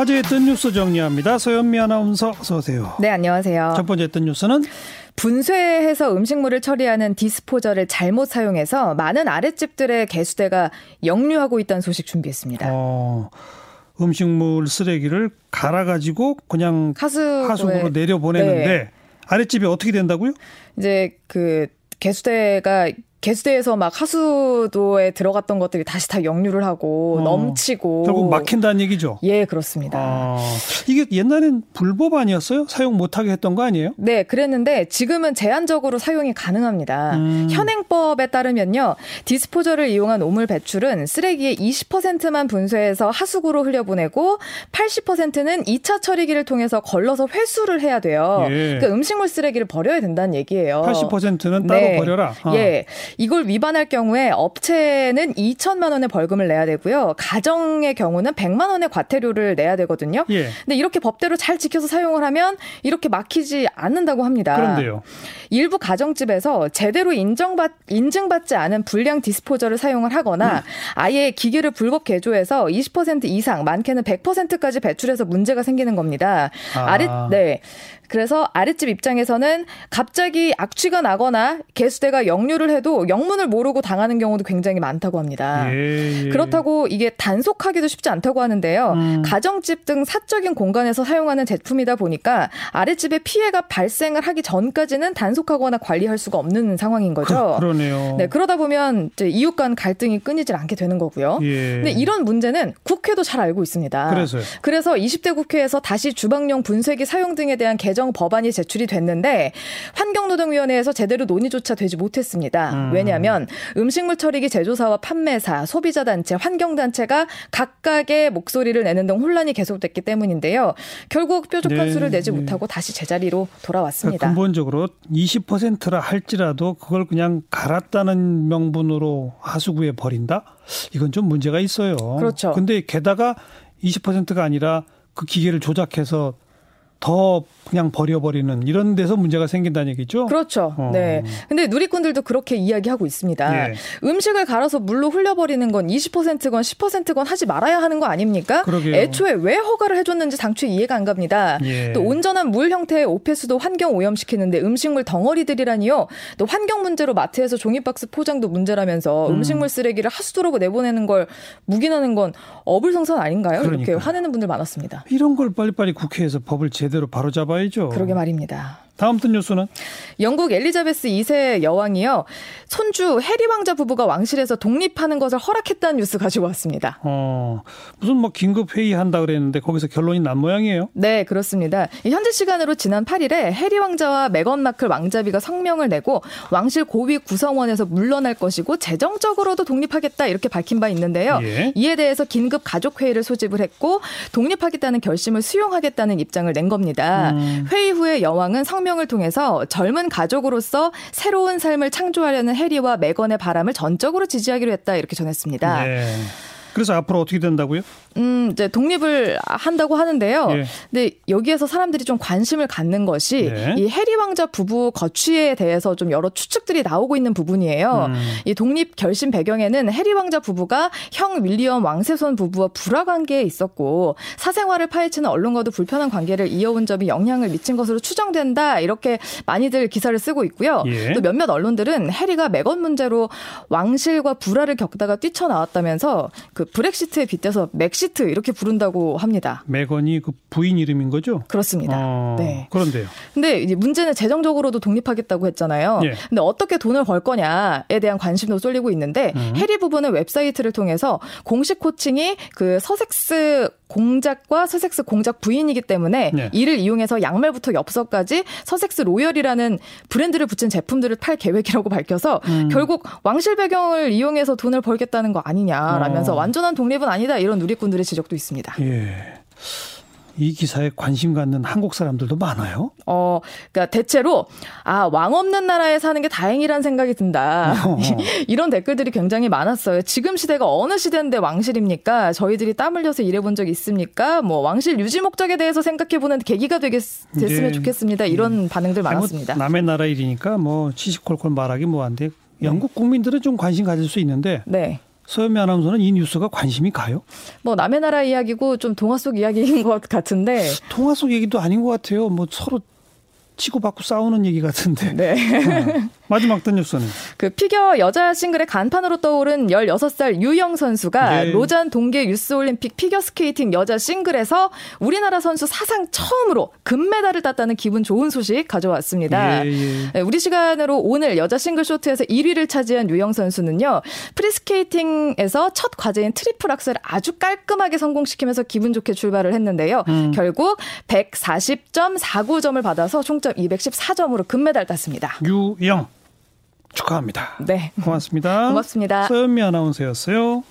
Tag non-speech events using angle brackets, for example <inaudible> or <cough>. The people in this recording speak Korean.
화제의 뜬 뉴스 정리합니다. 서현미 아나운서 어서 오세요. 네, 안녕하세요. 첫 번째 뜬 뉴스는 분쇄해서 음식물을 처리하는 디스포저를 잘못 사용해서 많은 아랫집들의 개수대가 역류하고 있다는 소식 준비했습니다. 어, 음식물 쓰레기를 갈아가지고 그냥 하수구에, 하수구로 내려보내는데 네. 아랫집이 어떻게 된다고요? 이제 그 개수대가 개수대에서 막 하수도에 들어갔던 것들이 다시 다 역류를 하고 어, 넘치고 결국 막힌다는 얘기죠. 예, 그렇습니다. 아, 이게 옛날엔 불법 아니었어요? 사용 못하게 했던 거 아니에요? 네, 그랬는데 지금은 제한적으로 사용이 가능합니다. 음. 현행법에 따르면요. 디스포저를 이용한 오물 배출은 쓰레기의 20%만 분쇄해서 하수구로 흘려보내고 80%는 2차 처리기를 통해서 걸러서 회수를 해야 돼요. 예. 그러니까 음식물 쓰레기를 버려야 된다는 얘기예요. 80%는 따로 네. 버려라. 아. 예. 이걸 위반할 경우에 업체는 2천만 원의 벌금을 내야 되고요. 가정의 경우는 100만 원의 과태료를 내야 되거든요. 예. 근데 이렇게 법대로 잘 지켜서 사용을 하면 이렇게 막히지 않는다고 합니다. 그런데요. 일부 가정집에서 제대로 인정받, 인증받지 않은 불량 디스포저를 사용을 하거나 음. 아예 기계를 불법 개조해서 20% 이상, 많게는 100%까지 배출해서 문제가 생기는 겁니다. 아. 아래, 네. 그래서 아랫집 입장에서는 갑자기 악취가 나거나 개수대가 역류를 해도 영문을 모르고 당하는 경우도 굉장히 많다고 합니다. 예, 예. 그렇다고 이게 단속하기도 쉽지 않다고 하는데요. 음. 가정집 등 사적인 공간에서 사용하는 제품이다 보니까 아랫집에 피해가 발생을 하기 전까지는 단속하거나 관리할 수가 없는 상황인 거죠. 그, 러네요 네, 그러다 보면 이제 이웃 간 갈등이 끊이질 않게 되는 거고요. 예. 근데 이런 문제는 국회도 잘 알고 있습니다. 그래서요. 그래서 20대 국회에서 다시 주방용 분쇄기 사용 등에 대한 개정 법안이 제출이 됐는데 환경노동위원회에서 제대로 논의조차 되지 못했습니다. 음. 왜냐하면 음식물 처리기 제조사와 판매사, 소비자 단체, 환경 단체가 각각의 목소리를 내는 등 혼란이 계속됐기 때문인데요. 결국 뾰족한 네, 수를 내지 네. 못하고 다시 제자리로 돌아왔습니다. 그러니까 근본적으로 20%라 할지라도 그걸 그냥 갈았다는 명분으로 하수구에 버린다? 이건 좀 문제가 있어요. 그렇죠. 근데 게다가 20%가 아니라 그 기계를 조작해서 더 그냥 버려버리는 이런 데서 문제가 생긴다는 얘기죠. 그렇죠. 어. 네. 근데 누리꾼들도 그렇게 이야기하고 있습니다. 예. 음식을 갈아서 물로 흘려버리는 건 20%건 10%건 하지 말아야 하는 거 아닙니까? 그러게요. 애초에 왜 허가를 해줬는지 당초에 이해가 안 갑니다. 예. 또 온전한 물 형태의 오폐수도 환경 오염시키는데 음식물 덩어리들이라니요. 또 환경 문제로 마트에서 종이박스 포장도 문제라면서 음. 음. 식물 쓰레기를 하수도로 내보내는 걸 묵인하는 건 어불성설 아닌가요? 이렇게 그러니까요. 화내는 분들 많았습니다. 이런 걸 빨리빨리 국회에서 법을 제 대로 바로 잡아야죠. 그러게 말입니다. 다음 뜬 뉴스는 영국 엘리자베스 2세 여왕이요. 손주 해리 왕자 부부가 왕실에서 독립하는 것을 허락했다는 뉴스 가지고 왔습니다. 어 무슨 뭐 긴급 회의 한다 그랬는데 거기서 결론이 난 모양이에요. 네, 그렇습니다. 이 현지 시간으로 지난 8일에 해리 왕자와 메건 마클 왕자비가 성명을 내고 왕실 고위 구성원에서 물러날 것이고 재정적으로도 독립하겠다 이렇게 밝힌 바 있는데요. 예. 이에 대해서 긴급 가족 회의를 소집을 했고 독립하겠다는 결심을 수용하겠다는 입장을 낸 겁니다. 음. 회의 후에 여왕은 성명 을 통해서 젊은 가족으로서 새로운 삶을 창조하려는 해리와 메건의 바람을 전적으로 지지하기로 했다 이렇게 전했습니다. 네. 그래서 앞으로 어떻게 된다고요? 음, 이제 독립을 한다고 하는데요. 예. 근데 여기에서 사람들이 좀 관심을 갖는 것이 네. 이 해리 왕자 부부 거취에 대해서 좀 여러 추측들이 나오고 있는 부분이에요. 음. 이 독립 결심 배경에는 해리 왕자 부부가 형 윌리엄 왕세손 부부와 불화 관계에 있었고 사생활을 파헤치는 언론과도 불편한 관계를 이어온 점이 영향을 미친 것으로 추정된다. 이렇게 많이들 기사를 쓰고 있고요. 예. 또 몇몇 언론들은 해리가 메건 문제로 왕실과 불화를 겪다가 뛰쳐나왔다면서 그 브렉시트에 빗대서 멕시트 이렇게 부른다고 합니다. 메건이 그 부인 이름인 거죠? 그렇습니다. 어, 네. 그런데요. 근데 이제 문제는 재정적으로도 독립하겠다고 했잖아요. 예. 근데 어떻게 돈을 벌 거냐에 대한 관심도 쏠리고 있는데 음. 해리 부부는 웹사이트를 통해서 공식 호칭이 그 서섹스 공작과 서섹스 공작 부인이기 때문에 네. 이를 이용해서 양말부터 엽서까지 서섹스 로열이라는 브랜드를 붙인 제품들을 팔 계획이라고 밝혀서 음. 결국 왕실 배경을 이용해서 돈을 벌겠다는 거 아니냐라면서 어. 완전한 독립은 아니다 이런 누리꾼 들의 지적도 있습니다. 예. 이 기사에 관심 갖는 한국 사람들도 많아요. 어, 그러니까 대체로 아, 왕 없는 나라에 사는 게 다행이란 생각이 든다. 어. <laughs> 이런 댓글들이 굉장히 많았어요. 지금 시대가 어느 시대인데 왕실입니까? 저희들이 땀 흘려서 일해본 적 있습니까? 뭐 왕실 유지 목적에 대해서 생각해보는 계기가 되겠, 됐으면 네. 좋겠습니다. 이런 반응들 아니, 뭐 많았습니다. 남의 나라 일이니까 뭐 시시콜콜 말하기 뭐한데 영국 국민들은 좀 관심 가질 수 있는데 네. 서현미 아나운서는 이 뉴스가 관심이 가요? 뭐 남의 나라 이야기고 좀 동화 속 이야기인 것 같은데. 동화 속 얘기도 아닌 것 같아요. 뭐 서로 치고받고 싸우는 얘기 같은데. 네. 어. 마지막 던 뉴스는 그 피겨 여자 싱글의 간판으로 떠오른 16살 유영 선수가 네. 로잔 동계 유스 올림픽 피겨 스케이팅 여자 싱글에서 우리나라 선수 사상 처음으로 금메달을 땄다는 기분 좋은 소식 가져왔습니다. 예, 예. 네, 우리 시간으로 오늘 여자 싱글 쇼트에서 1위를 차지한 유영 선수는요. 프리스케이팅에서 첫 과제인 트리플 악셀을 아주 깔끔하게 성공시키면서 기분 좋게 출발을 했는데요. 음. 결국 140.49점을 받아서 총점 214점으로 금메달 땄습니다. 유영 축하합니다. 네. 고맙습니다. 고맙습니다. 서현미 아나운서였어요.